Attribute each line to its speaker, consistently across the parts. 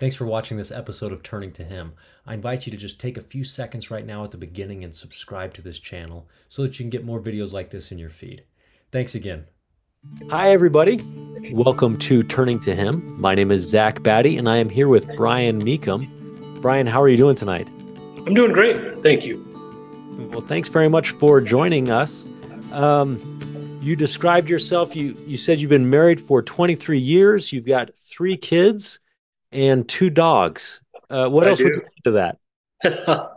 Speaker 1: Thanks for watching this episode of Turning to Him. I invite you to just take a few seconds right now at the beginning and subscribe to this channel so that you can get more videos like this in your feed. Thanks again. Hi, everybody. Welcome to Turning to Him. My name is Zach Batty, and I am here with Brian Mecham. Brian, how are you doing tonight?
Speaker 2: I'm doing great. Thank you.
Speaker 1: Well, thanks very much for joining us. Um, you described yourself. You you said you've been married for 23 years. You've got three kids and two dogs. Uh, what
Speaker 2: I
Speaker 1: else
Speaker 2: do.
Speaker 1: would you add to that?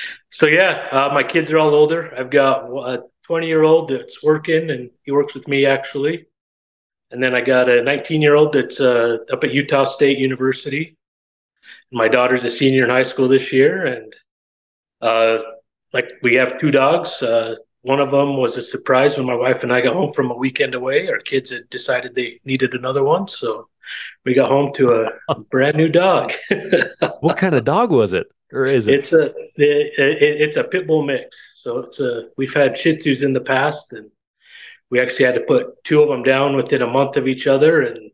Speaker 2: so yeah, uh, my kids are all older. I've got a 20 year old that's working, and he works with me actually. And then I got a 19 year old that's uh, up at Utah State University. My daughter's a senior in high school this year, and uh, like we have two dogs. Uh, one of them was a surprise when my wife and I got home from a weekend away. Our kids had decided they needed another one, so we got home to a brand new dog.
Speaker 1: What kind of dog was it, or is it?
Speaker 2: It's a it, it, it's a pit bull mix. So it's a we've had Shih Tzus in the past, and we actually had to put two of them down within a month of each other, and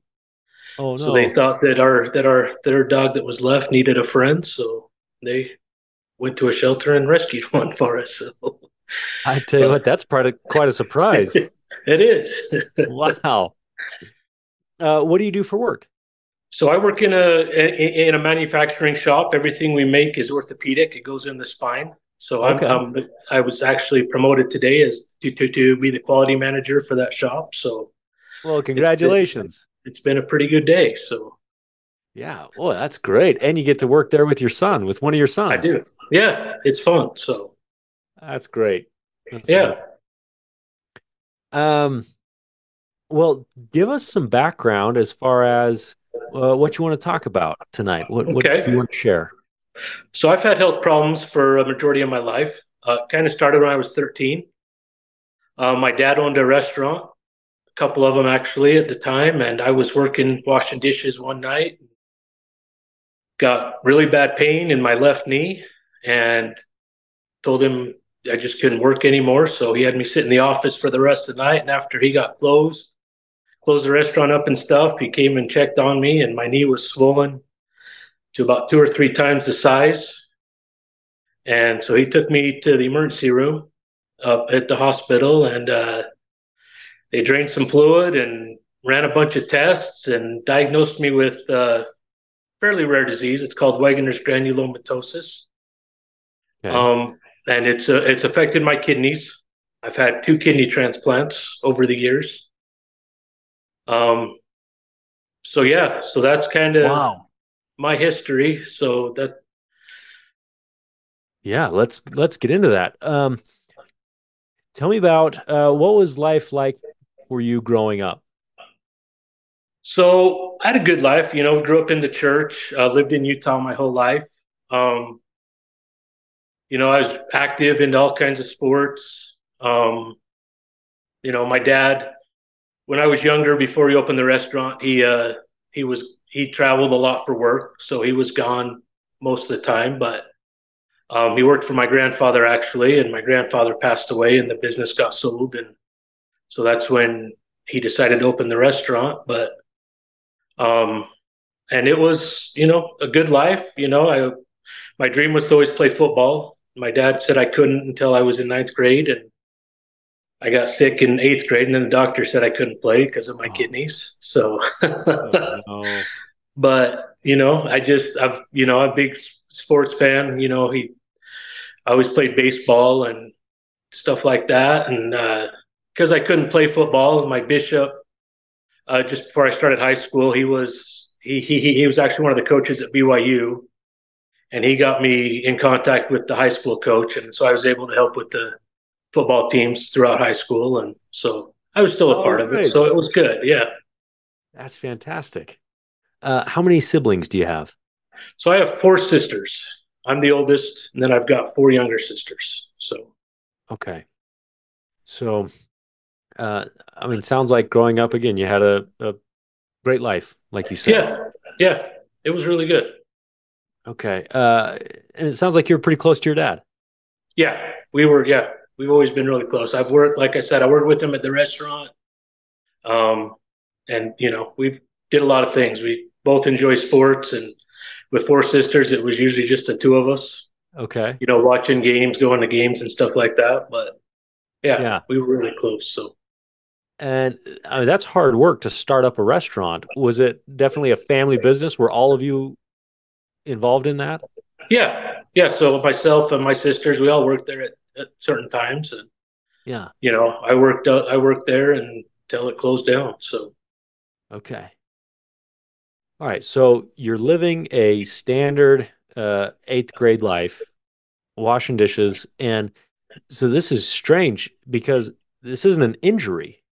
Speaker 1: oh no!
Speaker 2: so they thought that our that our third dog that was left needed a friend, so they went to a shelter and rescued one for us. So
Speaker 1: I tell you what, that's quite a surprise.
Speaker 2: it is.
Speaker 1: wow. Uh, what do you do for work?
Speaker 2: So I work in a in a manufacturing shop. Everything we make is orthopedic. It goes in the spine. So I'm,
Speaker 1: Okay.
Speaker 2: um, I was actually promoted today as to, to to be the quality manager for that shop. So
Speaker 1: Well, congratulations.
Speaker 2: it's been a pretty good day. So
Speaker 1: Yeah, well, that's great. And you get to work there with your son, with one of your sons.
Speaker 2: I do. Yeah, it's fun. So
Speaker 1: That's great. That's
Speaker 2: yeah.
Speaker 1: wonderful. Um, well, give us some background as far as uh, what you want to talk about tonight. What, what do you want to share?
Speaker 2: So I've had health problems for a majority of my life. Uh, kind of started when I was 13. Uh, my dad owned a restaurant, a couple of them actually at the time, and I was working washing dishes one night. Got really bad pain in my left knee, and told him I just couldn't work anymore. So he had me sit in the office for the rest of the night. And after he got closed, closed the restaurant up and stuff, he came and checked on me, and my knee was swollen to about two or three times the size. And so he took me to the emergency room up at the hospital, and uh, they drained some fluid and ran a bunch of tests and diagnosed me with uh, fairly rare disease. It's called Wegener's granulomatosis.
Speaker 1: Okay.
Speaker 2: Um, and it's uh, it's affected my kidneys. I've had two kidney transplants over the years. Um, so yeah, so that's kind of
Speaker 1: wow.
Speaker 2: my history. So that
Speaker 1: Yeah, let's let's get into that. Um, tell me about uh, what was life like for you growing up?
Speaker 2: so I had a good life. You know, grew up in the church. Uh, lived in Utah my whole life. Um, you know, I was active in all kinds of sports. Um, you know, my dad, when I was younger, before he opened the restaurant, he uh, he was he traveled a lot for work, so he was gone most of the time. But um, he worked for my grandfather actually, and my grandfather passed away, and the business got sold, and so that's when he decided to open the restaurant. But um, and it was you know a good life. You know, I my dream was to always play football. My dad said I couldn't until I was in ninth grade, and I got sick in eighth grade, and then the doctor said I couldn't play because of my
Speaker 1: Oh.
Speaker 2: kidneys. So,
Speaker 1: Oh, no.
Speaker 2: but you know, I just I've you know I'm a big sports fan. You know, he I always played baseball and stuff like that, and because I couldn't play football, my bishop uh, just before I started high school, he was he he he was actually one of the coaches at BYU, and he got me in contact with the high school coach, and so I was able to help with the football teams throughout high school, and so I was still a
Speaker 1: Oh,
Speaker 2: part of
Speaker 1: great.
Speaker 2: it. So it was good, yeah.
Speaker 1: That's fantastic. Uh, how many siblings do you have?
Speaker 2: So I have four sisters. I'm the oldest, and then I've got four younger sisters. So
Speaker 1: Okay. So, uh, I mean, sounds like growing up again, you had a, a great life, like you said.
Speaker 2: yeah, yeah, it was really good.
Speaker 1: Okay. Uh, and it sounds like you're pretty close to your dad.
Speaker 2: Yeah, we were. Yeah, we've always been really close. I've worked, like I said, I worked with him at the restaurant. Um, and you know, we've did a lot of things. We both enjoy sports, and with four sisters, it was usually just the two of us.
Speaker 1: Okay.
Speaker 2: You know, watching games, going to games and stuff like that. But yeah,
Speaker 1: Yeah.
Speaker 2: we were really close. So
Speaker 1: And I mean, that's hard work to start up a restaurant. Was it definitely a family business? Were all of you involved in that?
Speaker 2: yeah, yeah. So myself and my sisters, we all worked there at, at certain times, and
Speaker 1: Yeah.
Speaker 2: you know, I worked uh, I worked there until it closed down. So
Speaker 1: Okay. All right. So you're living a standard uh, eighth grade life, washing dishes. And so this is strange because this isn't an injury.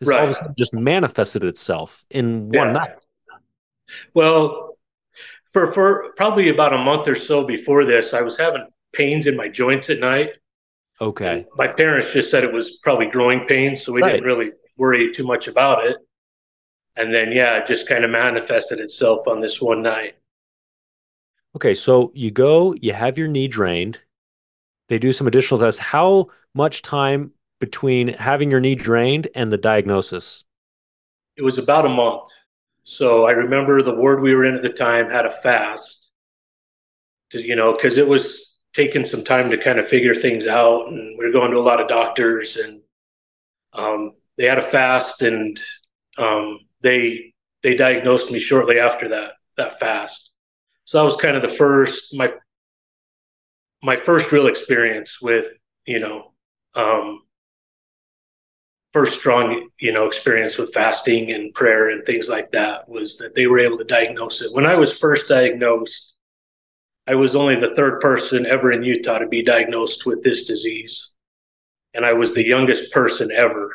Speaker 1: This all of a
Speaker 2: Right.
Speaker 1: sudden just manifested itself in one
Speaker 2: Yeah.
Speaker 1: night.
Speaker 2: Well, for for probably about a month or so before this, I was having pains in my joints at night.
Speaker 1: Okay.
Speaker 2: My parents just said it was probably growing pains, so we
Speaker 1: Right.
Speaker 2: didn't really worry too much about it. And then, yeah, it just kind of manifested itself on this one night.
Speaker 1: Okay. So you go, you have your knee drained. They do some additional tests. How much time between having your knee drained and the diagnosis?
Speaker 2: It was about a month. So I remember the ward we were in at the time had a fast, to, you know, because it was taking some time to kind of figure things out. And we were going to a lot of doctors, and um, they had a fast, and um, they they diagnosed me shortly after that that fast. So that was kind of the first my my first real experience with you know um, first strong you know experience with fasting and prayer and things like that was that they were able to diagnose it when i was first diagnosed i was only the third person ever in utah to be diagnosed with this disease. And i was the youngest person ever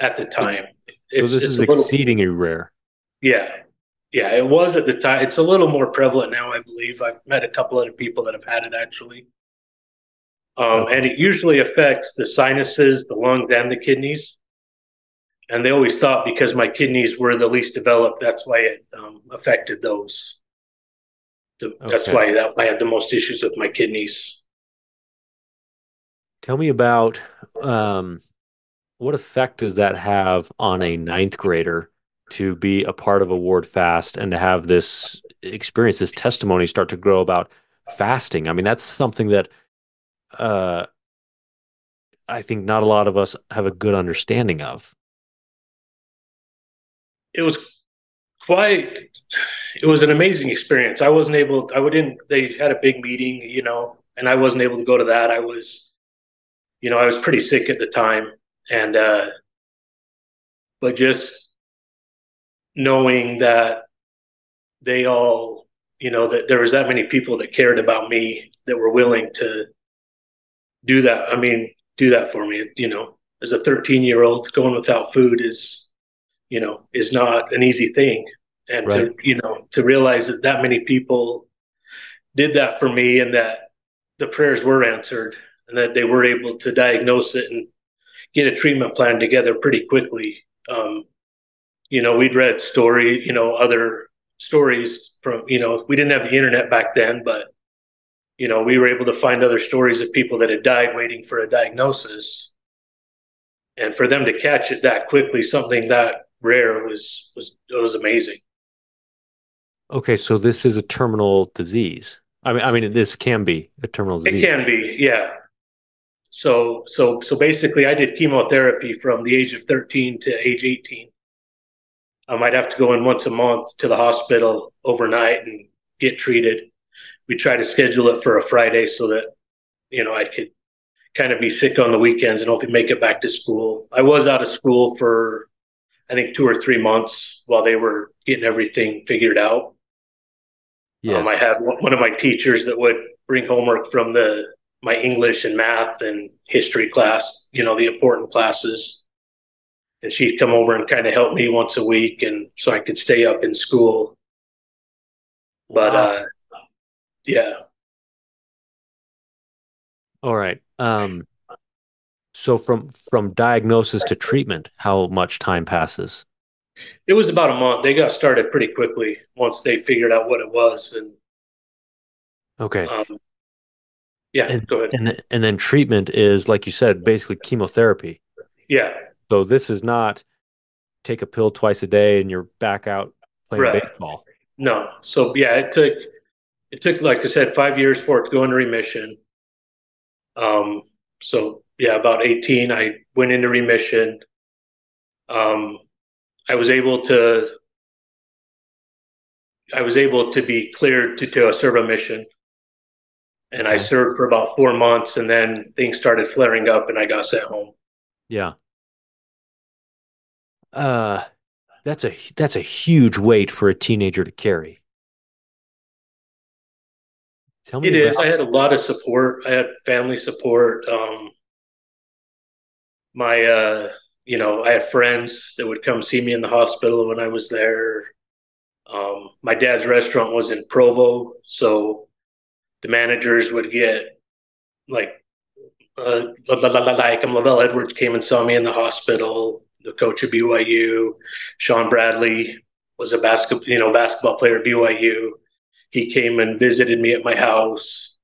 Speaker 2: at the time.
Speaker 1: So this is
Speaker 2: little-
Speaker 1: exceedingly rare.
Speaker 2: yeah. Yeah it was at the time it's a little more prevalent now i believe. I've met a couple other people that have had it actually. Um, and it usually affects the sinuses the lungs and the kidneys. And they always thought because my kidneys were the least developed that's why it um, affected those The- that's why that i had the most issues with my kidneys
Speaker 1: Tell me about um, what effect does that have on a ninth grader to be a part of a ward fast and to have this experience, this testimony start to grow about fasting? I mean, that's something that uh, I think not a lot of us have a good understanding of.
Speaker 2: it was quite it was an amazing experience. I wasn't able i wouldn't they had a big meeting you know and i wasn't able to go to that. I was you know i was pretty sick at the time. And uh but just knowing that they all you know that there was that many people that cared about me that were willing to do that i mean do that for me you know. As a 13 year old going without food is you know is not an easy thing and
Speaker 1: Right.
Speaker 2: to you know to realize that that many people did that for me and that the prayers were answered and that they were able to diagnose it and get a treatment plan together pretty quickly. Um, you know we'd read story you know other stories from you know we didn't have the internet back then but you know we were able to find other stories of people that had died waiting for a diagnosis. And for them to catch it that quickly something that rare was was it was amazing
Speaker 1: Okay, so this is a terminal disease. I mean, I mean, this can be a terminal
Speaker 2: it can be yeah. So so so basically i did chemotherapy from the age of 13 to age 18 i might have to go in once a month to the hospital overnight and get treated. We try to schedule it for a friday so that you know i could kind of be sick on the weekends and hopefully make it back to school. I was out of school for i think two or three months while they were getting everything figured out
Speaker 1: Yes.
Speaker 2: Um, I had one of my teachers that would bring homework from the my English and math and history class, you know, the important classes. And she'd come over and kind of help me once a week, and so I could stay up in school. But
Speaker 1: Wow.
Speaker 2: uh, yeah,
Speaker 1: All right. Um, so from from diagnosis to treatment, how much time passes?
Speaker 2: It was about a month. They got started pretty quickly once they figured out what it was, and
Speaker 1: Okay.
Speaker 2: um, yeah, go ahead.
Speaker 1: And and then treatment is like you said, basically chemotherapy.
Speaker 2: Yeah,
Speaker 1: So this is not take a pill twice a day and you're back out playing
Speaker 2: Right.
Speaker 1: baseball.
Speaker 2: no. So yeah, it took it took, like I said, five years for it to go into remission. Um, so yeah, about 18, I went into remission. Um, I was able to, I was able to be cleared to, to serve a mission. And I served for about four months and then things started flaring up and I got sent home.
Speaker 1: Yeah. Uh, that's a, that's a huge weight for a teenager to carry.
Speaker 2: Tell me. It about- is. I had a lot of support. I had family support. Um, my, uh, you know, I had friends that would come see me in the hospital when I was there. Um, my dad's restaurant was in Provo, so the managers would get like, uh, like um, LaVell Edwards came and saw me in the hospital. The coach of BYU, Shawn Bradley, was a basketball, you know, basketball player at BYU. He came and visited me at my house.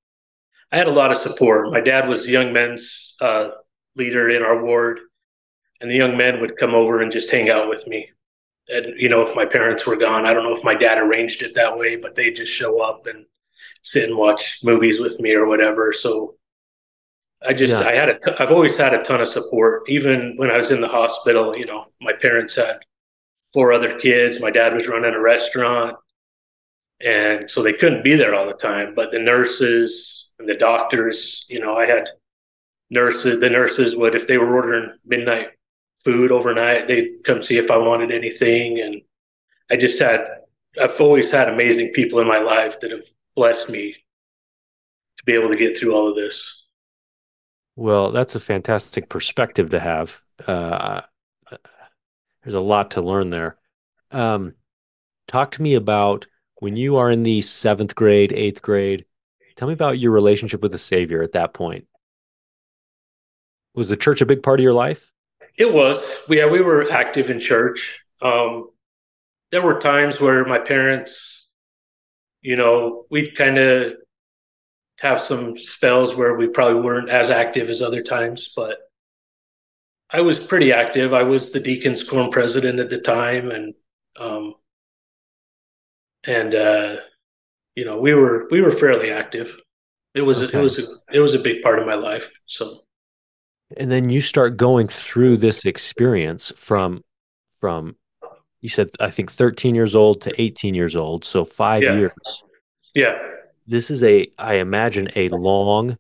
Speaker 2: I had a lot of support. My dad was the young men's uh, leader in our ward, and the young men would come over and just hang out with me. And you know, if my parents were gone, I don't know if my dad arranged it that way, but they just show up and sit and watch movies with me or whatever. So I just yeah. I had a t- I've always had a ton of support. Even when I was in the hospital, you know, my parents had four other kids. My dad was running a restaurant and so they couldn't be there all the time. But the nurses and the doctors, you know, I had nurses. The nurses would, if they were ordering midnight food overnight, they'd come see if I wanted anything. And I just had, I've always had amazing people in my life that have blessed me to be able to get through all of this.
Speaker 1: Well, that's a fantastic perspective to have. Uh, there's a lot to learn there. Um, talk to me about when you are in the seventh grade, eighth grade, tell me about your relationship with the Savior at that point. Was the church a big part of your life?
Speaker 2: It was. Yeah, we were active in church. Um, there were times where my parents, you know, we'd kind of have some spells where we probably weren't as active as other times, but I was pretty active. I was the Deacons Quorum president at the time, and um, and uh, you know we were we were fairly active. It was okay. it was a, it was a big part of my life. So,
Speaker 1: and then you start going through this experience from from you said I think 13 years old to 18 years old, so five
Speaker 2: yeah.
Speaker 1: years.
Speaker 2: Yeah,
Speaker 1: this is a I imagine a long,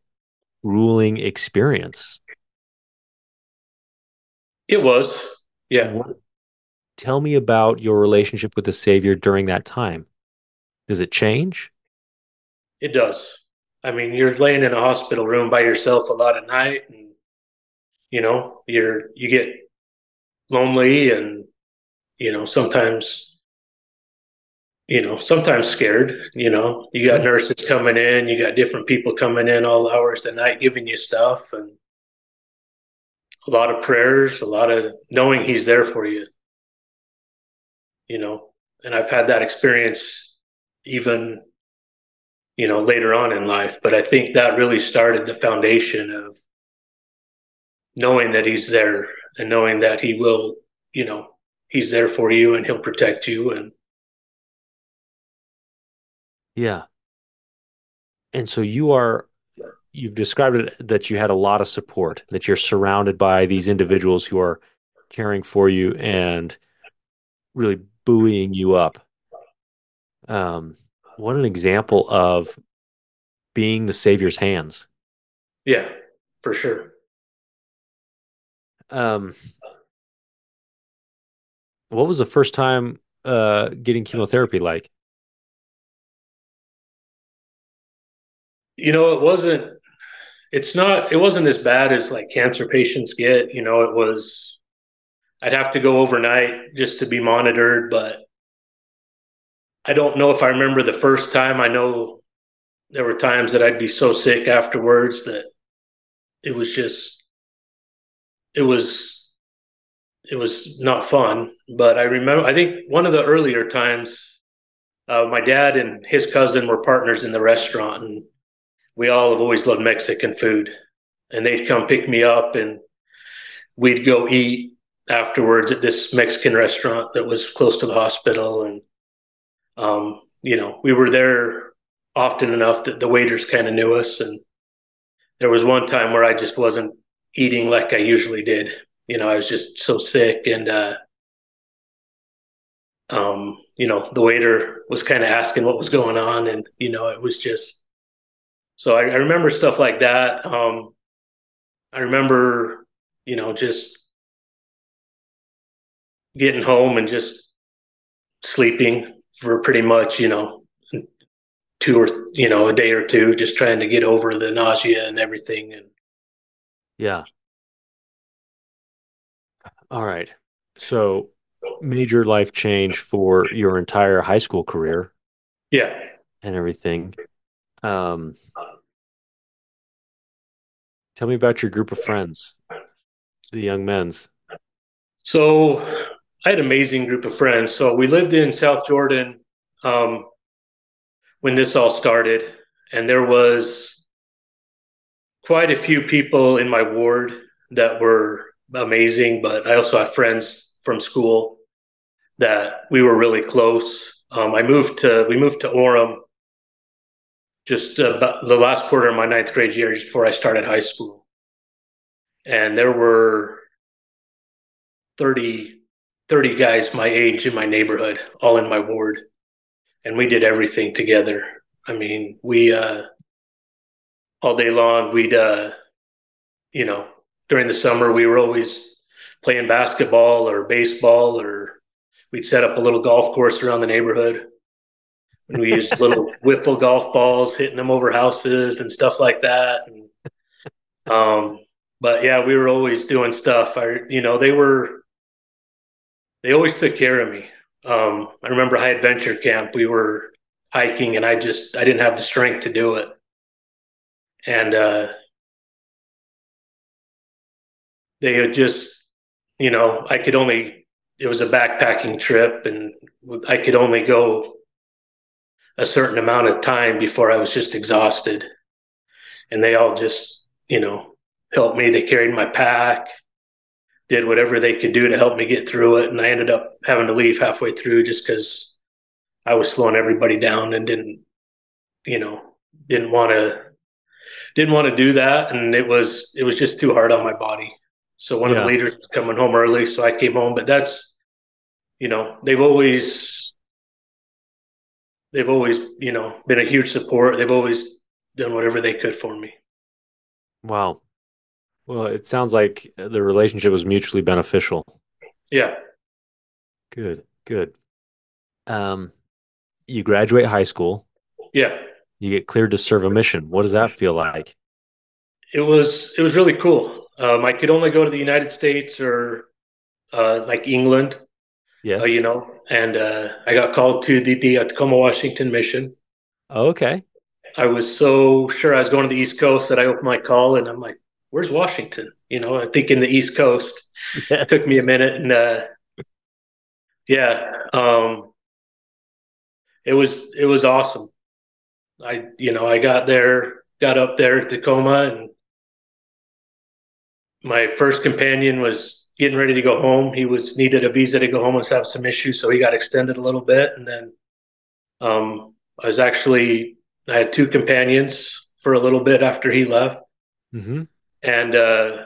Speaker 1: ruling experience.
Speaker 2: It was, yeah. What,
Speaker 1: tell me about your relationship with the Savior during that time. Does it change?
Speaker 2: It does. I mean, you're laying in a hospital room by yourself a lot at night, and you know, you're you get lonely, and you know, sometimes, you know, sometimes scared. You know, you got nurses coming in, you got different people coming in all hours of the night giving you stuff, and a lot of prayers, a lot of knowing He's there for you. You know, and I've had that experience even you know later on in life but i think that really started the foundation of knowing that he's there and knowing that he will you know he's there for you and he'll protect you and
Speaker 1: yeah and so you are you've described it that you had a lot of support that you're surrounded by these individuals who are caring for you and really buoying you up um, what an example of being the Savior's hands.
Speaker 2: Yeah, for sure.
Speaker 1: Um, what was the first time uh, getting chemotherapy like?
Speaker 2: You know, it wasn't. It's not. It wasn't as bad as like cancer patients get. You know, it was. I'd have to go overnight just to be monitored, but I don't know if I remember the first time. I know there were times that I'd be so sick afterwards that it was just it was it was not fun. But I remember I think one of the earlier times uh, my dad and his cousin were partners in the restaurant and we all have always loved Mexican food. And they'd come pick me up and we'd go eat afterwards at this Mexican restaurant that was close to the hospital and um, you know, we were there often enough that the waiters kind of knew us. And there was one time where I just wasn't eating like I usually did. You know, I was just so sick and, uh, um, you know, the waiter was kind of asking what was going on, and you know, it was just. So I, I remember stuff like that. Um, I remember, you know, just getting home and just sleeping for pretty much, you know, two or you know a day or two, just trying to get over the nausea and everything. And
Speaker 1: yeah. All right. So major life change for your entire high school career.
Speaker 2: Yeah.
Speaker 1: And everything. Um, tell me about your group of friends, the young men's.
Speaker 2: So I had an amazing group of friends. So we lived in South Jordan um, when this all started, and there was quite a few people in my ward that were amazing. But I also have friends from school that we were really close. Um, I moved to we moved to Orem just about the last quarter of my ninth grade year, before I started high school, and there were 30, 30 guys my age in my neighborhood, all in my ward, and we did everything together. I mean, we uh, all day long we'd uh, you know during the summer we were always playing basketball or baseball or we'd set up a little golf course around the neighborhood. And we used little wiffle golf balls, hitting them over houses and stuff like that. And, um, but yeah, we were always doing stuff. I, you know, they were, they always took care of me. Um, I remember high adventure camp. We were hiking, and I just, I didn't have the strength to do it. And uh, they had just, you know, I could only it was a backpacking trip and I could only go a certain amount of time before I was just exhausted. And they all just, you know, helped me. They carried my pack, did whatever they could do to help me get through it. And I ended up having to leave halfway through just because I was slowing everybody down and didn't, you know, didn't want to didn't want to do that and it was it was just too hard on my body so one yeah. of the leaders was coming home early so i came home but that's you know, they've always they've always, you know, been a huge support. They've always done whatever they could for me.
Speaker 1: Wow. Well, it sounds like the relationship was mutually beneficial.
Speaker 2: Yeah.
Speaker 1: Good. Good. Um you graduate high school.
Speaker 2: Yeah.
Speaker 1: You get cleared to serve a mission. What does that feel like?
Speaker 2: It was it was really cool. Um, I could only go to the United States or uh, like England
Speaker 1: yeah,
Speaker 2: Uh, you know, and uh, I got called to the, the Tacoma, Washington mission.
Speaker 1: Oh, okay.
Speaker 2: I was so sure I was going to the East Coast that I opened my call and I'm like, where's Washington? You know, I think in the East Coast. Yes. It took me a minute and uh, yeah, um, it was it was awesome. I you know I got there, got up there at Tacoma, and my first companion was getting ready to go home. He was needed a visa to go home and have some issues, so he got extended a little bit. And then um, I was actually I had two companions for a little bit after he left,
Speaker 1: mm-hmm.
Speaker 2: and uh,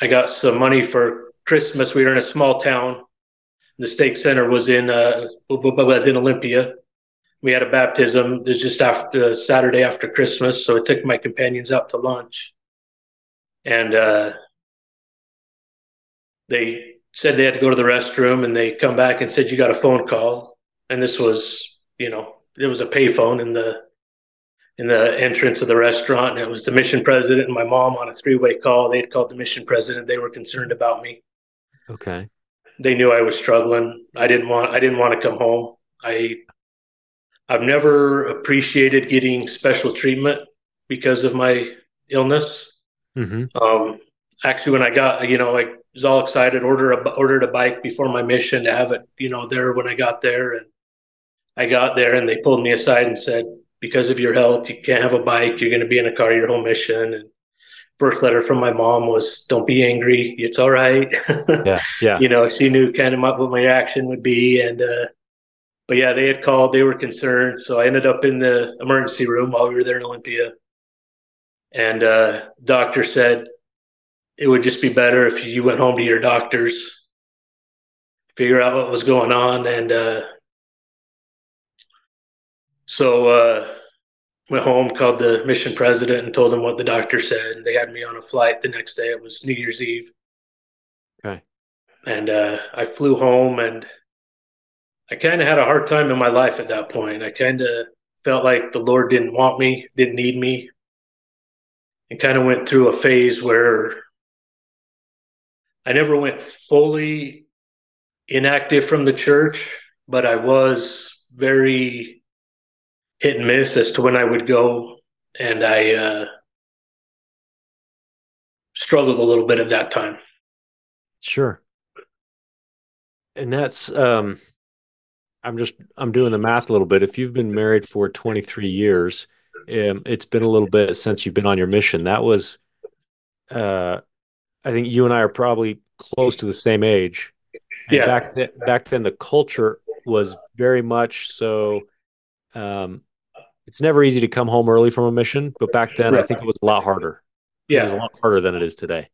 Speaker 2: I got some money for Christmas. We were in a small town. The stake center was in uh, was in Olympia. We had a baptism. It was just after uh, Saturday after Christmas, so I took my companions out to lunch, and uh, they said they had to go to the restroom and they come back and said you got a phone call. And this was you know it was a payphone in the in the entrance of the restaurant and it was the mission president and my mom on a three-way call. They had called the mission president. They were concerned about me.
Speaker 1: Okay.
Speaker 2: They knew i was struggling. I didn't want i didn't want to come home. I i've never appreciated getting special treatment because of my illness
Speaker 1: mm-hmm.
Speaker 2: um actually when i got you know like was all excited. Ordered a ordered a bike before my mission to have it, you know, there when I got there. And I got there, and they pulled me aside and said, "Because of your health, you can't have a bike. You're going to be in a car your whole mission." And first letter from my mom was, "Don't be angry. It's all right."
Speaker 1: yeah, yeah.
Speaker 2: you know, she knew kind of what my reaction would be, and uh, but yeah, they had called. They were concerned, so I ended up in the emergency room while we were there in Olympia. And uh, doctor said it would just be better if you went home to your doctors, figure out what was going on, and uh, so uh, went home, called the mission president, and told him what the doctor said. And they had me on a flight the next day. It was New Year's Eve.
Speaker 1: Okay.
Speaker 2: And uh, I flew home, and I kind of had a hard time in my life at that point. I kind of felt like the Lord didn't want me, didn't need me, and kind of went through a phase where I never went fully inactive from the church, but I was very hit and miss as to when I would go, and I uh, struggled a little bit at that time.
Speaker 1: Sure. And that's um I'm just I'm doing the math a little bit. If you've been married for 23 years, um, it's been a little bit since you've been on your mission. That was uh I think you and I are probably close to the same age. And
Speaker 2: Yeah.
Speaker 1: Back then, back then, the culture was very much so. Um, it's never easy to come home early from a mission, but back then, I think it was a lot harder. Yeah, it was a lot harder than it is today.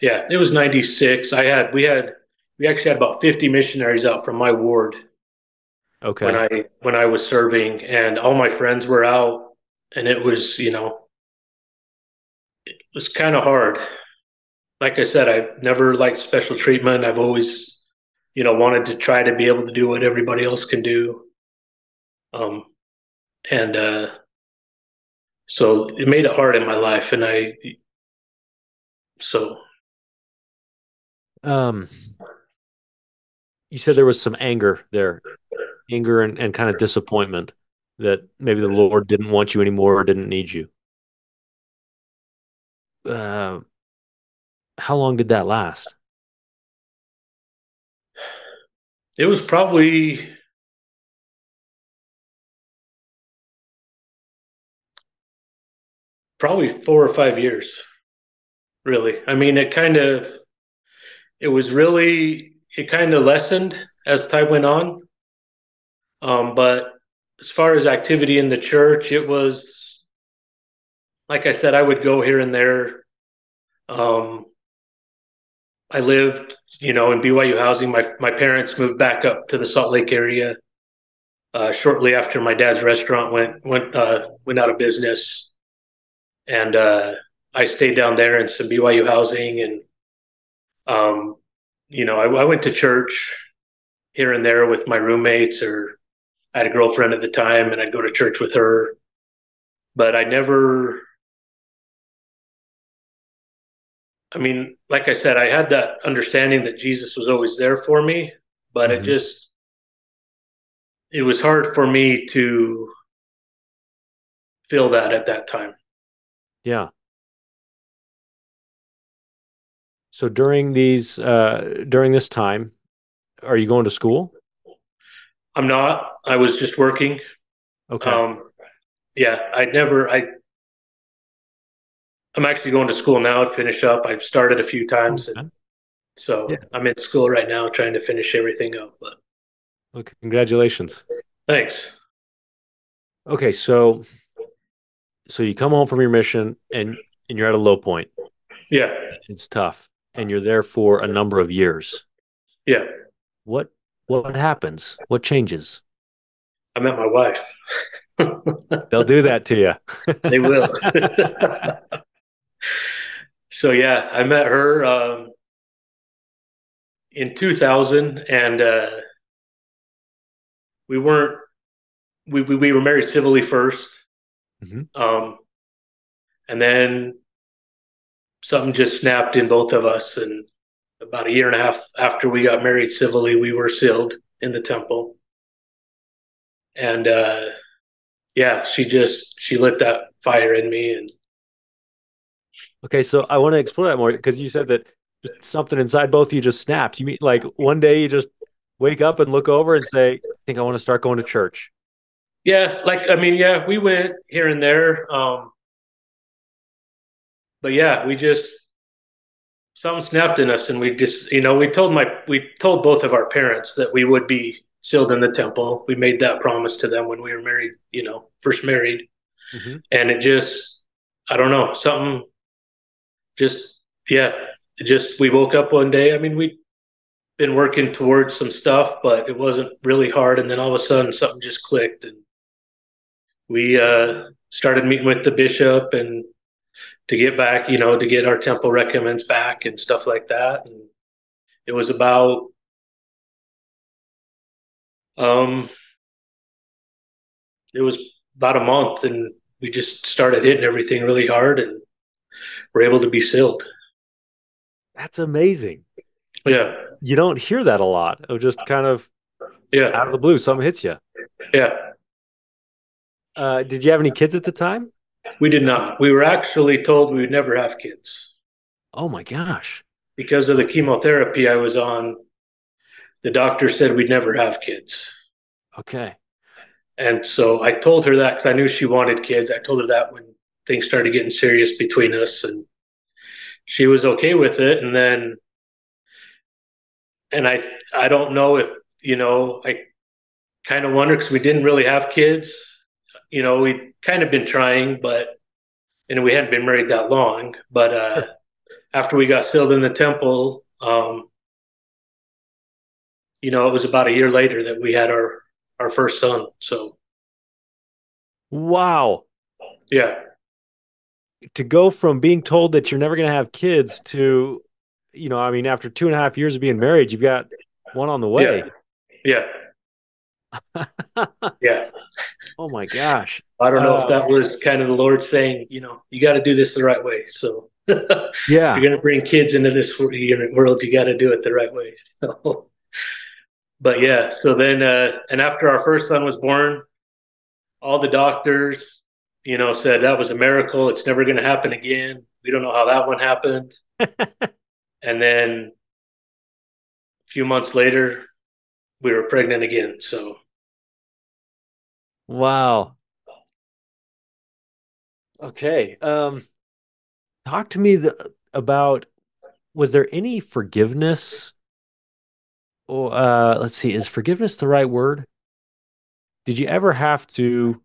Speaker 2: yeah. It was '96. I had we had we actually had about 50 missionaries out from my ward
Speaker 1: Okay.
Speaker 2: when I when I was serving, and all my friends were out, and it was you know it was kind of hard. Like I said, I've never liked special treatment. I've always you know wanted to try to be able to do what everybody else can do. Um, and uh, so it made it hard in my life, and I so
Speaker 1: um, you said there was some anger there, anger and, and kind of disappointment that maybe the Lord didn't want you anymore or didn't need you. Uh, how long did that last?
Speaker 2: it was probably probably four or five years really i mean it kind of it was really it kind of lessened as time went on um, but as far as activity in the church it was like i said i would go here and there. Um, i lived you know in byu housing. My, my parents moved back up to the salt lake area uh, shortly after my dad's restaurant went went uh, went out of business. And uh, I stayed down there in some BYU housing, and um, you know, I, I went to church here and there with my roommates, or I had a girlfriend at the time, and I'd go to church with her. But I never, I mean, like I said, I had that understanding that Jesus was always there for me, but it
Speaker 1: Mhm.
Speaker 2: just, it was hard for me to feel that at that time.
Speaker 1: Yeah. So during these uh during this time, are you going to school?
Speaker 2: I'm not. I was just working.
Speaker 1: Okay.
Speaker 2: Um, yeah, I never. I. I'm actually going to school now to finish up. I've started a few times, and so
Speaker 1: Yeah.
Speaker 2: I'm in school right now, trying to finish everything up. But
Speaker 1: Okay, congratulations.
Speaker 2: thanks.
Speaker 1: Okay, so so you come home from your mission and and you're at a low point.
Speaker 2: Yeah,
Speaker 1: It's tough. And you're there for a number of years.
Speaker 2: yeah.
Speaker 1: What what happens? What changes?
Speaker 2: I met my wife.
Speaker 1: They'll do that to you.
Speaker 2: they will. so yeah, I met her um, in 2000, and uh, we weren't. We, we we were married civilly 1st
Speaker 1: Mhm.
Speaker 2: um, and then something just snapped in both of us, and about a year and a half after we got married civilly, we were sealed in the temple, and uh, yeah, she just she lit that fire in me, and
Speaker 1: Okay, so I want to explore that more because you said that something inside both of you just snapped. You mean like one day you just wake up and look over and say, I think I want to start going to church.
Speaker 2: Yeah, like I mean, yeah, we went here and there. Um but yeah, we just something snapped in us and we just you know, we told my we told both of our parents that we would be sealed in the temple. We made that promise to them when we were married, you know, first married. Mm-hmm. And it just, I don't know, something just, yeah, it just, we woke up one day. I mean, we been working towards some stuff, but it wasn't really hard. And then all of a sudden something just clicked and we uh, started meeting with the bishop and to get back, you know, to get our temple recommends back and stuff like that. And it was about um it was about a month and we just started hitting everything really hard and we're able to be sealed.
Speaker 1: That's amazing.
Speaker 2: yeah.
Speaker 1: You don't hear that a lot of just kind of
Speaker 2: yeah
Speaker 1: out of the blue, something hits you.
Speaker 2: Yeah.
Speaker 1: Uh, did you have any kids at the time?
Speaker 2: We did not. We were actually told we would never have kids.
Speaker 1: Oh my gosh.
Speaker 2: Because of the chemotherapy I was on, the doctor said we'd never have kids.
Speaker 1: Okay.
Speaker 2: And so I told her that because I knew she wanted kids. I told her that when things started getting serious between us, and she was okay with it. And then, and I, I don't know if you know, I kind of wonder because we didn't really have kids you know, we kind of been trying, but and we hadn't been married that long. But uh, after we got sealed in the temple, um, you know, it was about a year later that we had our our first son. So,
Speaker 1: wow,
Speaker 2: yeah.
Speaker 1: To go from being told that you're never going to have kids to, you know, I mean, after two and a half years of being married, you've got one on the way.
Speaker 2: Yeah. Yeah. yeah.
Speaker 1: Oh my gosh.
Speaker 2: I don't know uh, if that was kind of the Lord saying, you know, you got to do this the right way. So
Speaker 1: yeah,
Speaker 2: you're going to bring kids into this world. You got to do it the right way. So, but yeah, so then, uh, and after our first son was born, all the doctors, you know, said that was a miracle. It's never going to happen again. We don't know how that one happened. and then a few months later, we were pregnant again. So
Speaker 1: Wow. Okay. Um, talk to me the, about was there any forgiveness? Or uh, let's see, is forgiveness the right word? Did you ever have to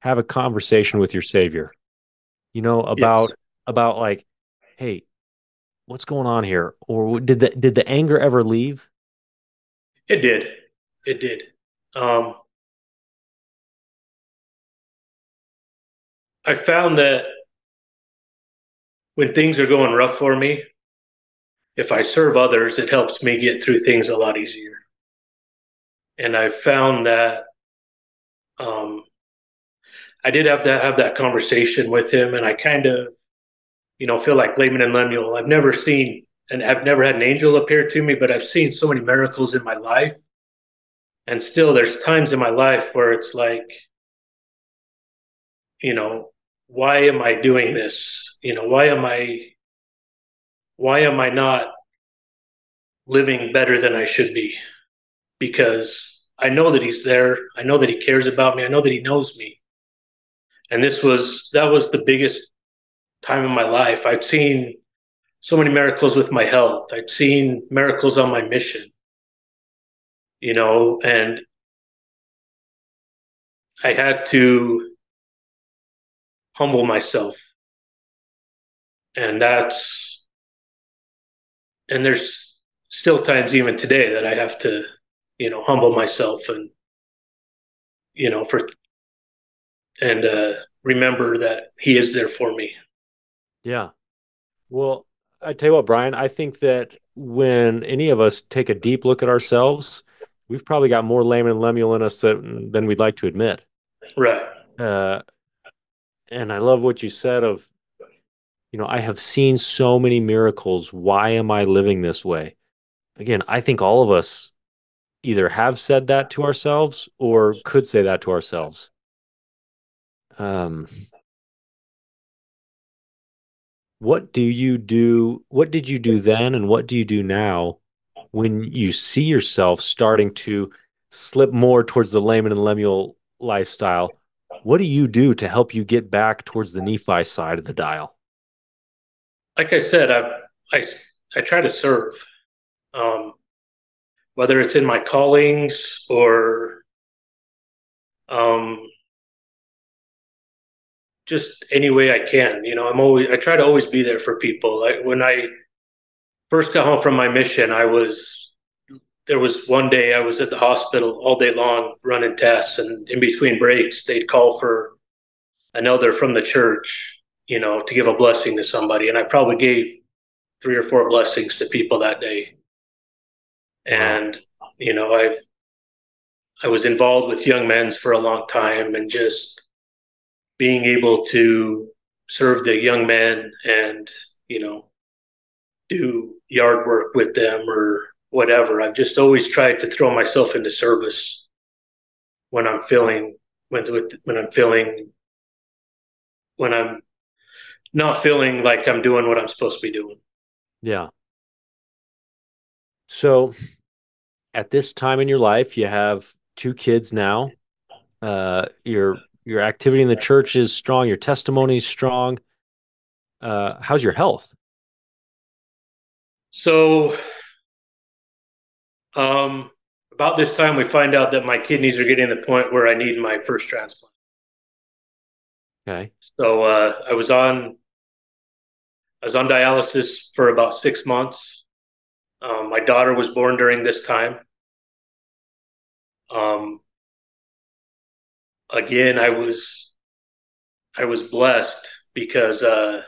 Speaker 1: have a conversation with your savior? You know about yes. about like, hey, what's going on here? Or did the did the anger ever leave?
Speaker 2: It did it did. Um, I found that when things are going rough for me, if I serve others, it helps me get through things a lot easier. And I found that um, I did have to have that conversation with him, and I kind of, you know, feel like Laman and Lemuel. I've never seen, and I've never had an angel appear to me, but I've seen so many miracles in my life. And still there's times in my life where it's like you know why am i doing this? You know why am i why am i not living better than i should be? Because i know that he's there. I know that he cares about me. I know that he knows me. And this was that was the biggest time in my life i'd seen so many miracles with my health i'd seen miracles on my mission you know, and I had to humble myself. And that's, and there's still times even today that I have to, you know, humble myself and, you know, for, and uh, remember that he is there for me.
Speaker 1: Yeah. Well, I tell you what, Brian, I think that when any of us take a deep look at ourselves, we've probably got more Laman and Lemuel in us that, than we'd like to admit.
Speaker 2: Right.
Speaker 1: Uh, and I love what you said of, you know, I have seen so many miracles. Why am I living this way? Again, I think all of us either have said that to ourselves or could say that to ourselves. Um, what do you do? What did you do then, and what do you do now when you see yourself starting to slip more towards the Laman and Lemuel lifestyle, what do you do to help you get back towards the Nephi side of the dial?
Speaker 2: Like I said, I I, I try to serve. Um, whether it's in my callings or um, just any way I can. You know, I'm always I try to always be there for people. Like when I first got home from my mission, I was there was one day I was at the hospital all day long running tests, and in between breaks, they'd call for an elder from the church, you know, to give a blessing to somebody, and I probably gave three or four blessings to people that day. And you know, I've I was involved with young men's for a long time, and just being able to serve the young men and you know do yard work with them or whatever. I've just always tried to throw myself into service when I'm feeling when when I'm feeling when I'm not feeling like I'm doing what I'm supposed to be doing.
Speaker 1: Yeah. So at this time in your life, you have two kids now. Uh, your your activity in the church is strong. Your testimony is strong. Uh, how's your health?
Speaker 2: So, um, about this time, we find out that my kidneys are getting to the point where I need my first transplant.
Speaker 1: Okay.
Speaker 2: So uh, I was on I was on dialysis for about six months. Um, my daughter was born during this time. Um, again, I was I was blessed because uh,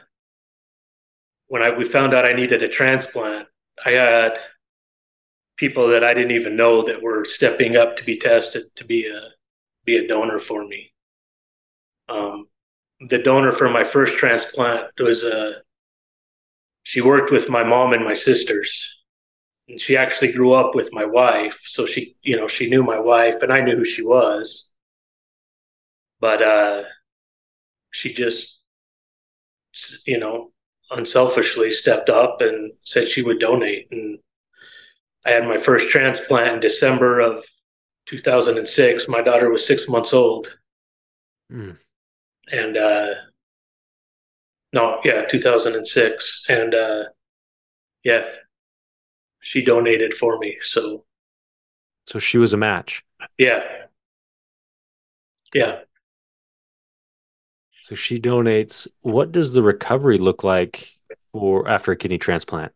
Speaker 2: when I we found out I needed a transplant, I had people that I didn't even know that were stepping up to be tested to be a be a donor for me. Um, the donor for my first transplant was a uh, she worked with my mom and my sisters and she actually grew up with my wife so she you know she knew my wife and i knew who she was but uh she just you know unselfishly stepped up and said she would donate and i had my first transplant in december of 2006 my daughter was six months old mm. and uh no yeah 2006 and uh yeah she donated for me. So,
Speaker 1: so she was a match.
Speaker 2: Yeah. Yeah.
Speaker 1: So she donates. What does the recovery look like for after a kidney transplant?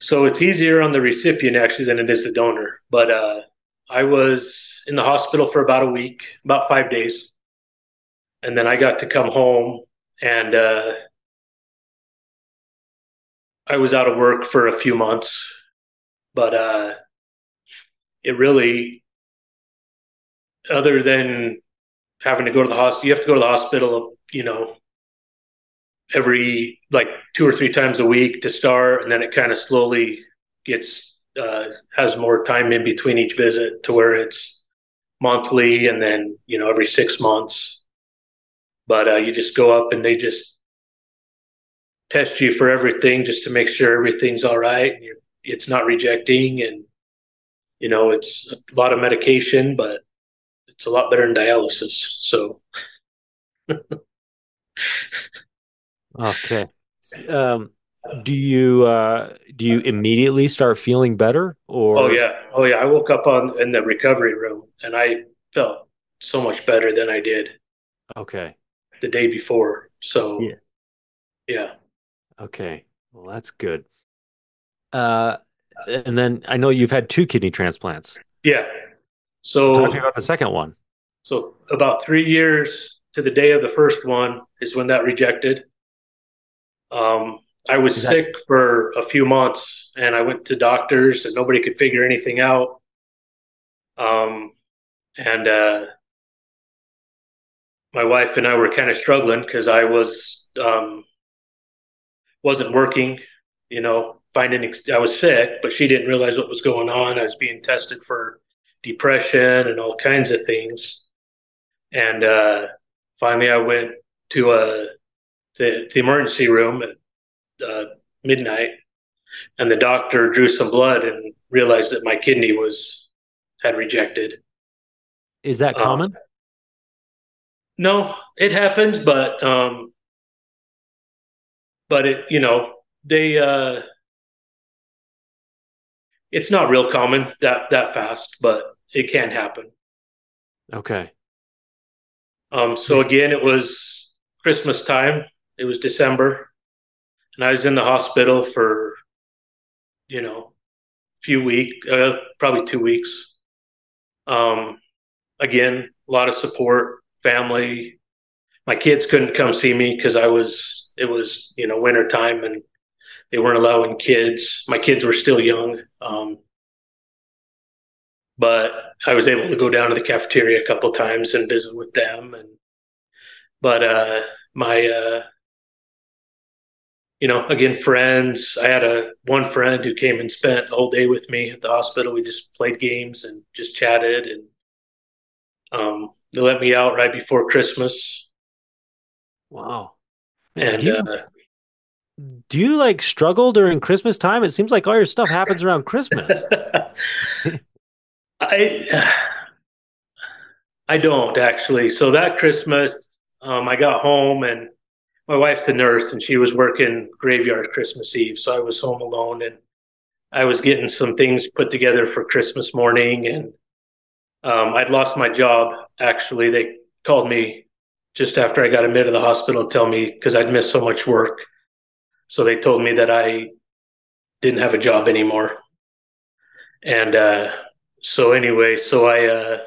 Speaker 2: So it's easier on the recipient actually than it is the donor. But uh, I was in the hospital for about a week, about five days, and then I got to come home and uh, I was out of work for a few months, but uh, it really, other than having to go to the hospital, you have to go to the hospital, you know, every like two or three times a week to start, and then it kind of slowly gets uh, has more time in between each visit to where it's monthly, and then you know every six months. But uh, you just go up and they just test you for everything just to make sure everything's all right and it's not rejecting and you know it's a lot of medication but it's a lot better than dialysis so.
Speaker 1: Okay. Um, do you uh, do you immediately start feeling better or?
Speaker 2: Oh yeah. Oh yeah. I woke up on in the recovery room and i felt so much better than i did
Speaker 1: okay.
Speaker 2: the day before so. Yeah. Yeah.
Speaker 1: Okay. Well, that's good. Uh, and then I know you've had two kidney transplants.
Speaker 2: Yeah. So,
Speaker 1: talking about the second one.
Speaker 2: So about three years to the day of the first one is when that rejected. Um, I was that- sick for a few months, and I went to doctors, and nobody could figure anything out. Um, and uh, my wife and I were kind of struggling because I was um, wasn't working, you know, finding I was sick, but she didn't realize what was going on. I was being tested for depression and all kinds of things. And uh, finally, I went to uh, the, the emergency room at uh, midnight, and the doctor drew some blood and realized that my kidney was had rejected.
Speaker 1: Is that common? Um,
Speaker 2: no, it happens, but um, but it you know they uh it's not real common that that fast, but it can't happen.
Speaker 1: Okay.
Speaker 2: Um, so again, it was Christmas time. It was December, and I was in the hospital for, you know, a few weeks, uh, probably two weeks. Um, again, a lot of support, family. My kids couldn't come see me because I was. It was you know winter time and they weren't allowing kids. My kids were still young. Um, but I was able to go down to the cafeteria a couple times and visit with them. And but uh, my uh, you know again friends. I had a one friend who came and spent the whole day with me at the hospital. We just played games and just chatted, and um, they let me out right before Christmas.
Speaker 1: Wow.
Speaker 2: And
Speaker 1: do, you,
Speaker 2: uh,
Speaker 1: do you like struggle during Christmas time? It seems like all your stuff happens around Christmas.
Speaker 2: I I don't actually. So that Christmas, um, I got home and my wife's a nurse and she was working graveyard Christmas Eve, so I was home alone and I was getting some things put together for Christmas morning and um, I'd lost my job. Actually, they called me just after I got admitted to the hospital to tell me because I'd missed so much work. So they told me that I didn't have a job anymore. And uh, so anyway, so I uh,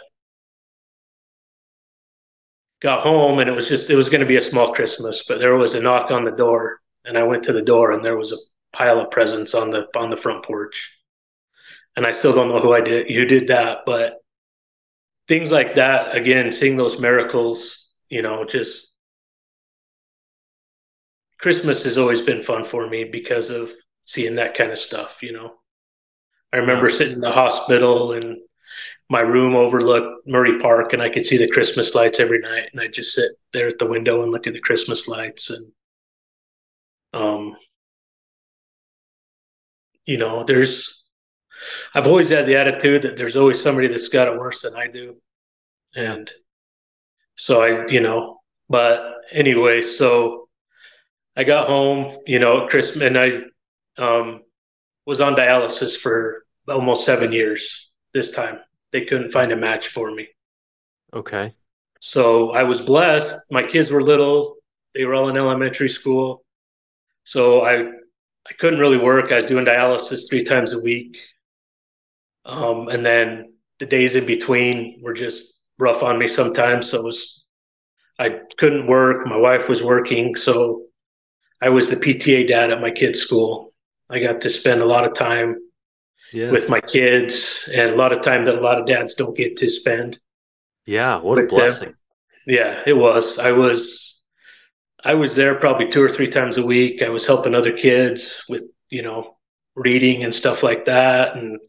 Speaker 2: got home and it was just it was going to be a small Christmas, but there was a knock on the door, and I went to the door and there was a pile of presents on the on the front porch. And I still don't know who I did who did that, but things like that again, seeing those miracles, you know, just Christmas has always been fun for me because of seeing that kind of stuff, you know. I remember sitting in the hospital and my room overlooked Murray Park and I could see the Christmas lights every night and I'd just sit there at the window and look at the Christmas lights and um you know there's I've always had the attitude that there's always somebody that's got it worse than I do. And so I you know but anyway so I got home you know Christmas and I um was on dialysis for almost seven years this time. They couldn't find a match for me.
Speaker 1: Okay.
Speaker 2: So I was blessed. My kids were little. They were all in elementary school. So I I couldn't really work. I was doing dialysis three times a week. Um, and then the days in between were just rough on me sometimes. So it was I couldn't work. My wife was working, so I was the PTA dad at my kids' school. I got to spend a lot of time yes. with my kids and a lot of time that a lot of dads don't get to spend.
Speaker 1: Yeah, what a blessing. Them.
Speaker 2: Yeah, it was. I was I was there probably two or three times a week. I was helping other kids with, you know, reading and stuff like that and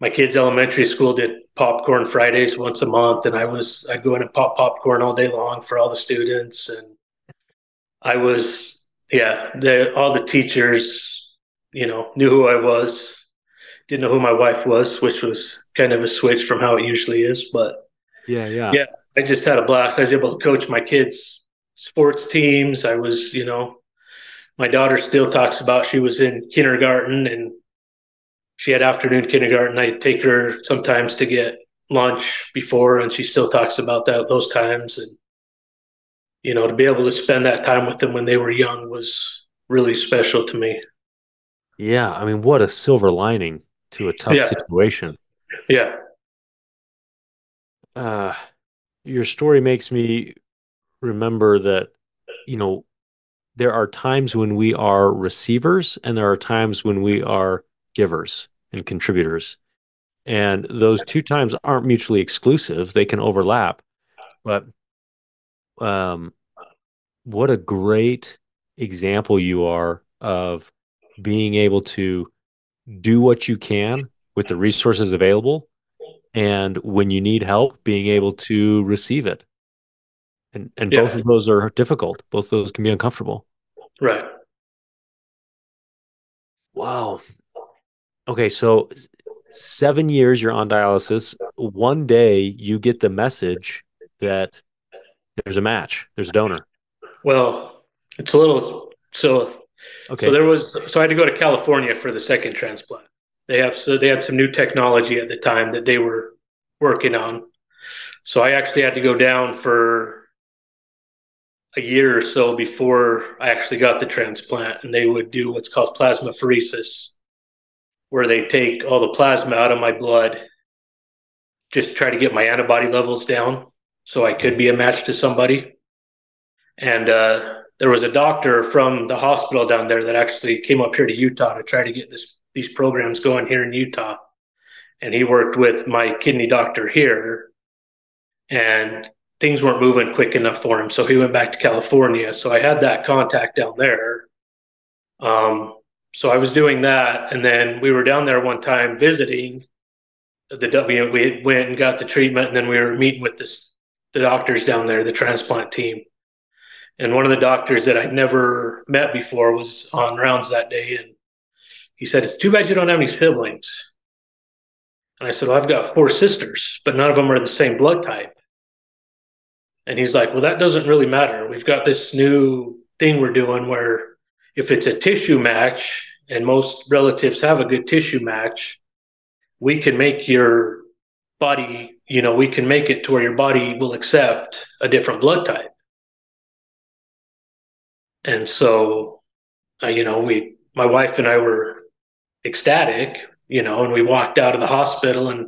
Speaker 2: my kids elementary school did popcorn Fridays once a month and I was I'd go in and pop popcorn all day long for all the students and I was yeah, the all the teachers you know, knew who I was. Didn't know who my wife was, which was kind of a switch from how it usually is. But
Speaker 1: yeah, yeah,
Speaker 2: yeah. I just had a blast. I was able to coach my kids' sports teams. I was, you know, my daughter still talks about she was in kindergarten and she had afternoon kindergarten. I'd take her sometimes to get lunch before, and she still talks about that those times. And you know, to be able to spend that time with them when they were young was really special to me.
Speaker 1: Yeah, I mean, what a silver lining to a tough yeah. situation.
Speaker 2: Yeah.
Speaker 1: Uh, your story makes me remember that, you know, there are times when we are receivers and there are times when we are givers and contributors. And those two times aren't mutually exclusive, they can overlap. But um, what a great example you are of being able to do what you can with the resources available and when you need help being able to receive it. And and yeah. both of those are difficult. Both of those can be uncomfortable.
Speaker 2: Right.
Speaker 1: Wow. Okay so seven years you're on dialysis. One day you get the message that there's a match there's a donor.
Speaker 2: Well it's a little so
Speaker 1: Okay.
Speaker 2: So there was so I had to go to California for the second transplant. They have so they had some new technology at the time that they were working on. So I actually had to go down for a year or so before I actually got the transplant, and they would do what's called plasmapheresis, where they take all the plasma out of my blood, just try to get my antibody levels down so I could be a match to somebody. And uh, there was a doctor from the hospital down there that actually came up here to Utah to try to get this these programs going here in Utah. And he worked with my kidney doctor here, and things weren't moving quick enough for him. So he went back to California. So I had that contact down there. Um, so I was doing that, and then we were down there one time visiting. The we, we went and got the treatment, and then we were meeting with this the doctors down there, the transplant team. And one of the doctors that I'd never met before was on rounds that day, and he said, "It's too bad you don't have any siblings." And I said, "Well, I've got four sisters, but none of them are the same blood type." And he's like, well, that doesn't really matter. We've got this new thing we're doing where if it's a tissue match, and most relatives have a good tissue match, we can make your body, you know, we can make it to where your body will accept a different blood type. And so, uh, you know, we, my wife and I were ecstatic, you know, and we walked out of the hospital and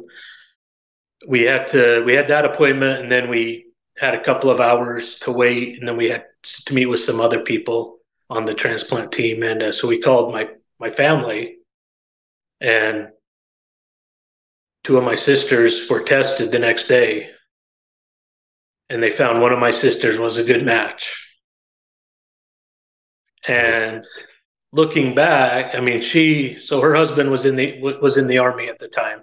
Speaker 2: we had to, we had that appointment and then we had a couple of hours to wait, and then we had to meet with some other people on the transplant team. And uh, so we called my my family, and two of my sisters were tested the next day, and they found one of my sisters was a good match. And looking back, I mean, she so her husband was in the was in the army at the time,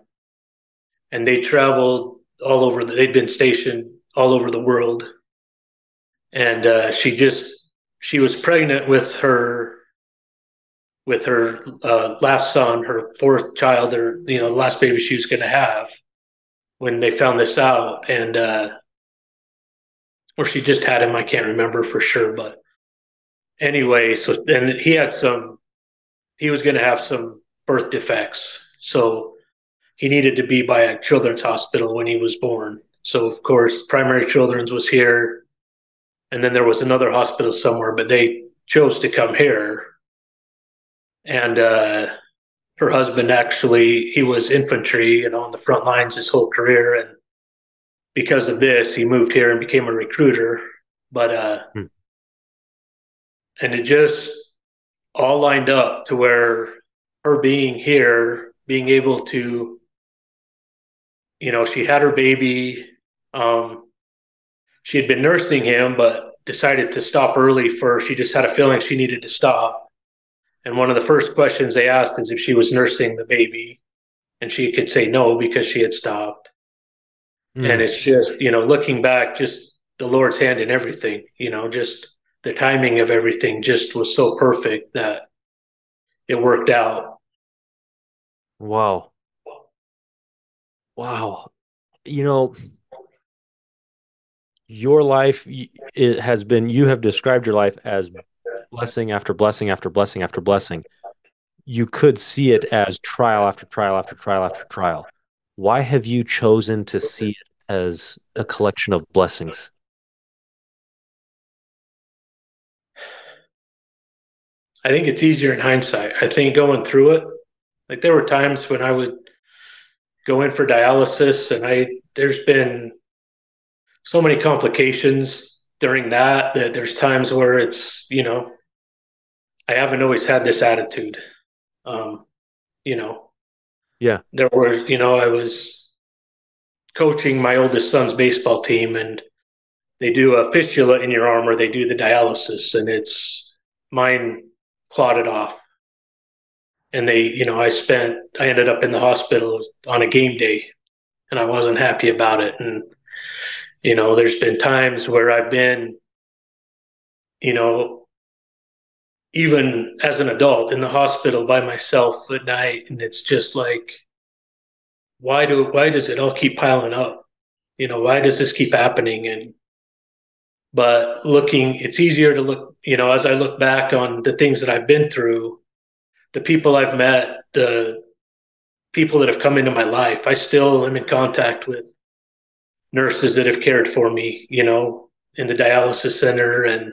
Speaker 2: and they traveled all over. The, they'd been stationed all over the world. And uh, she just she was pregnant with her with her uh, last son, her fourth child, or you know, last baby she was going to have when they found this out, and uh, or she just had him. I can't remember for sure, but anyway, so and he had some. He was going to have some birth defects, so he needed to be by a children's hospital when he was born. So of course, Primary Children's was here, and then there was another hospital somewhere, but they chose to come here. And uh, her husband actually, he was infantry and on the front lines his whole career, and because of this, he moved here and became a recruiter. But uh, hmm. And it just all lined up to where her being here, being able to, you know, she had her baby um, she had been nursing him, but decided to stop early for she just had a feeling she needed to stop. And one of the first questions they asked is if she was nursing the baby, and she could say no because she had stopped. Mm. And it's just, you know, looking back, just the Lord's hand in everything, you know, just the timing of everything just was so perfect that it worked out.
Speaker 1: Wow. Wow. You know, your life it has been you have described your life as blessing after blessing after blessing after blessing you could see it as trial after trial after trial after trial why have you chosen to see it as a collection of blessings
Speaker 2: i think it's easier in hindsight. I think going through it like there were times when i would go in for dialysis and i there's been so many complications during that that there's times where it's you know i haven't always had this attitude. Um you know
Speaker 1: yeah.
Speaker 2: there were you know i was coaching my oldest son's baseball team and they do a fistula in your arm or they do the dialysis and it's mine clotted off and they you know i spent i ended up in the hospital on a game day and i wasn't happy about it and you know, there's been times where I've been, you know, even as an adult in the hospital by myself at night, and it's just like, why do why does it all keep piling up? You know, why does this keep happening? And but looking, it's easier to look, you know, as I look back on the things that I've been through, the people I've met, the people that have come into my life. I still am in contact with nurses that have cared for me, you know, in the dialysis center and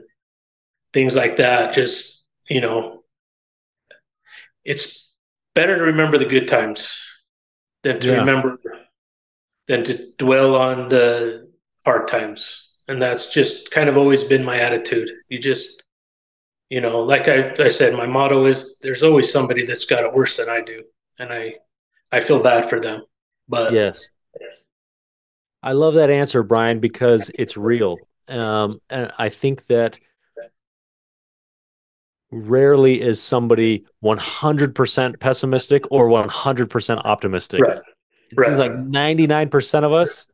Speaker 2: things like that. Just, you know, it's better to remember the good times than to yeah. remember than to dwell on the hard times. And that's just kind of always been my attitude. You just, you know, like I, I said, my motto is there's always somebody that's got it worse than I do. And I, I feel bad for them. But
Speaker 1: yes, I love that answer, Brian, because it's real. Um, and I think that rarely is somebody 100% pessimistic or 100% optimistic.
Speaker 2: Right.
Speaker 1: It right. seems like 99% of us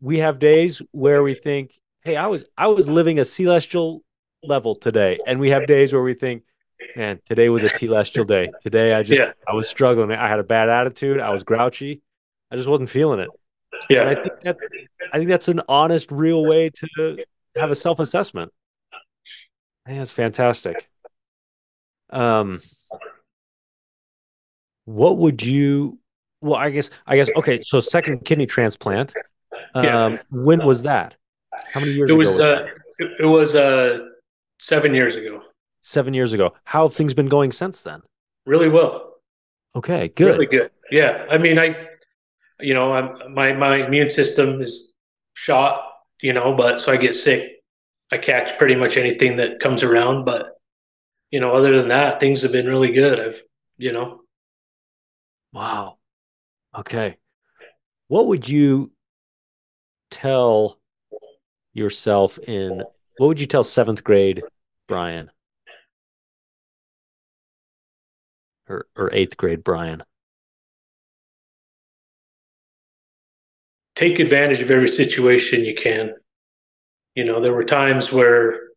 Speaker 1: we have days where we think, "Hey, I was I was living a celestial level today." And we have days where we think, "Man, today was a telestial day. Today I just yeah. I was struggling. I had a bad attitude. I was grouchy. I just wasn't feeling it."
Speaker 2: Yeah.
Speaker 1: And I think that I think that's an honest, real way to have a self-assessment. I think that's fantastic. Um, what would you? Well, I guess I guess okay. So second kidney transplant. Um, yeah. When was that? How many years
Speaker 2: it
Speaker 1: ago?
Speaker 2: Was, was uh, it, it was uh, seven years ago.
Speaker 1: Seven years ago. How have things been going since then?
Speaker 2: Really well.
Speaker 1: Okay, good.
Speaker 2: Really good. Yeah, I mean, I, you know, I'm my my immune system is shot, you know, but so I get sick. I catch pretty much anything that comes around, but you know, other than that, things have been really good. I've, you know.
Speaker 1: Wow. Okay. What would you tell yourself in what would you tell seventh grade Brian? Or or eighth grade Brian?
Speaker 2: Take advantage of every situation you can. You know, there were times where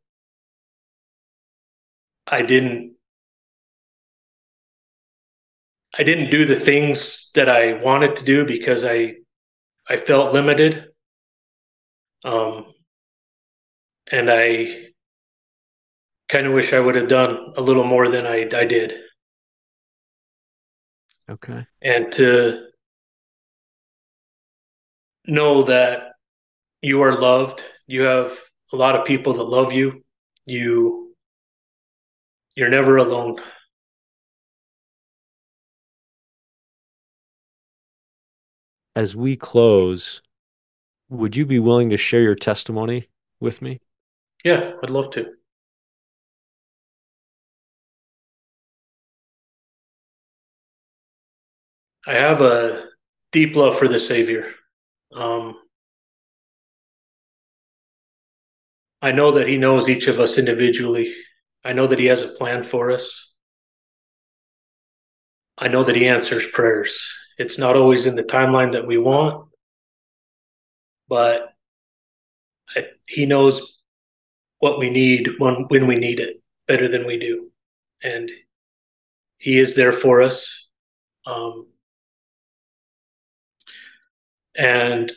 Speaker 2: I didn't I didn't do the things that I wanted to do because I I felt limited. Um, and I kind of wish I would have done a little more than I I did.
Speaker 1: Okay.
Speaker 2: And to know that you are loved, you have a lot of people that love you. You you're never alone.
Speaker 1: As we close, would you be willing to share your testimony with me?
Speaker 2: Yeah, I'd love to. I have a deep love for the Savior. Um, I know that He knows each of us individually. I know that He has a plan for us. I know that He answers prayers. It's not always in the timeline that we want, but I, He knows what we need when, when we need it better than we do. And He is there for us. Um, and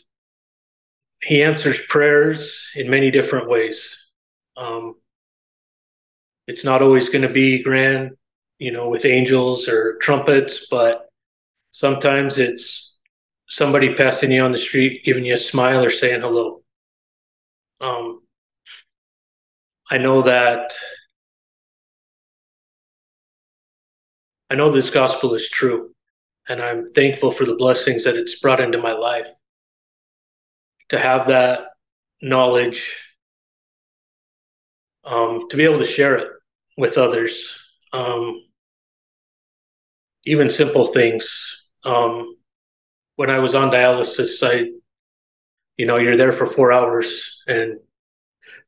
Speaker 2: He answers prayers in many different ways. Um, it's not always going to be grand, you know, with angels or trumpets, but sometimes it's somebody passing you on the street, giving you a smile or saying hello. Um, I know that I know this gospel is true, and I'm thankful for the blessings that it's brought into my life. To have that knowledge, um, to be able to share it with others. Um, even simple things. Um, when I was on dialysis, I, you know, you're there for four hours and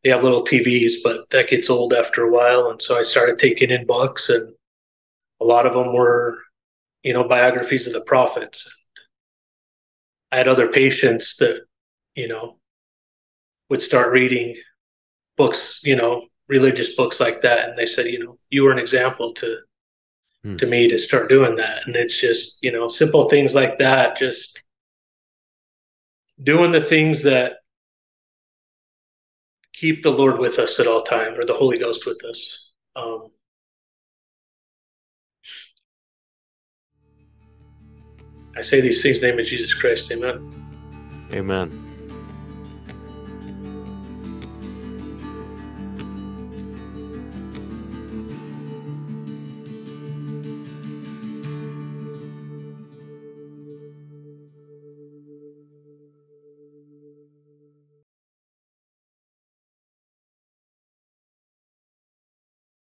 Speaker 2: they have little TVs, but that gets old after a while. And so I started taking in books, and a lot of them were, you know, biographies of the prophets. I had other patients that, you know, would start reading books, you know, religious books like that, and they said, you know, you were an example to hmm. to me to start doing that, and it's just you know simple things like that, just doing the things that keep the Lord with us at all time, or the Holy Ghost with us. Um, I say these things in the name of Jesus Christ. Amen.
Speaker 1: Amen.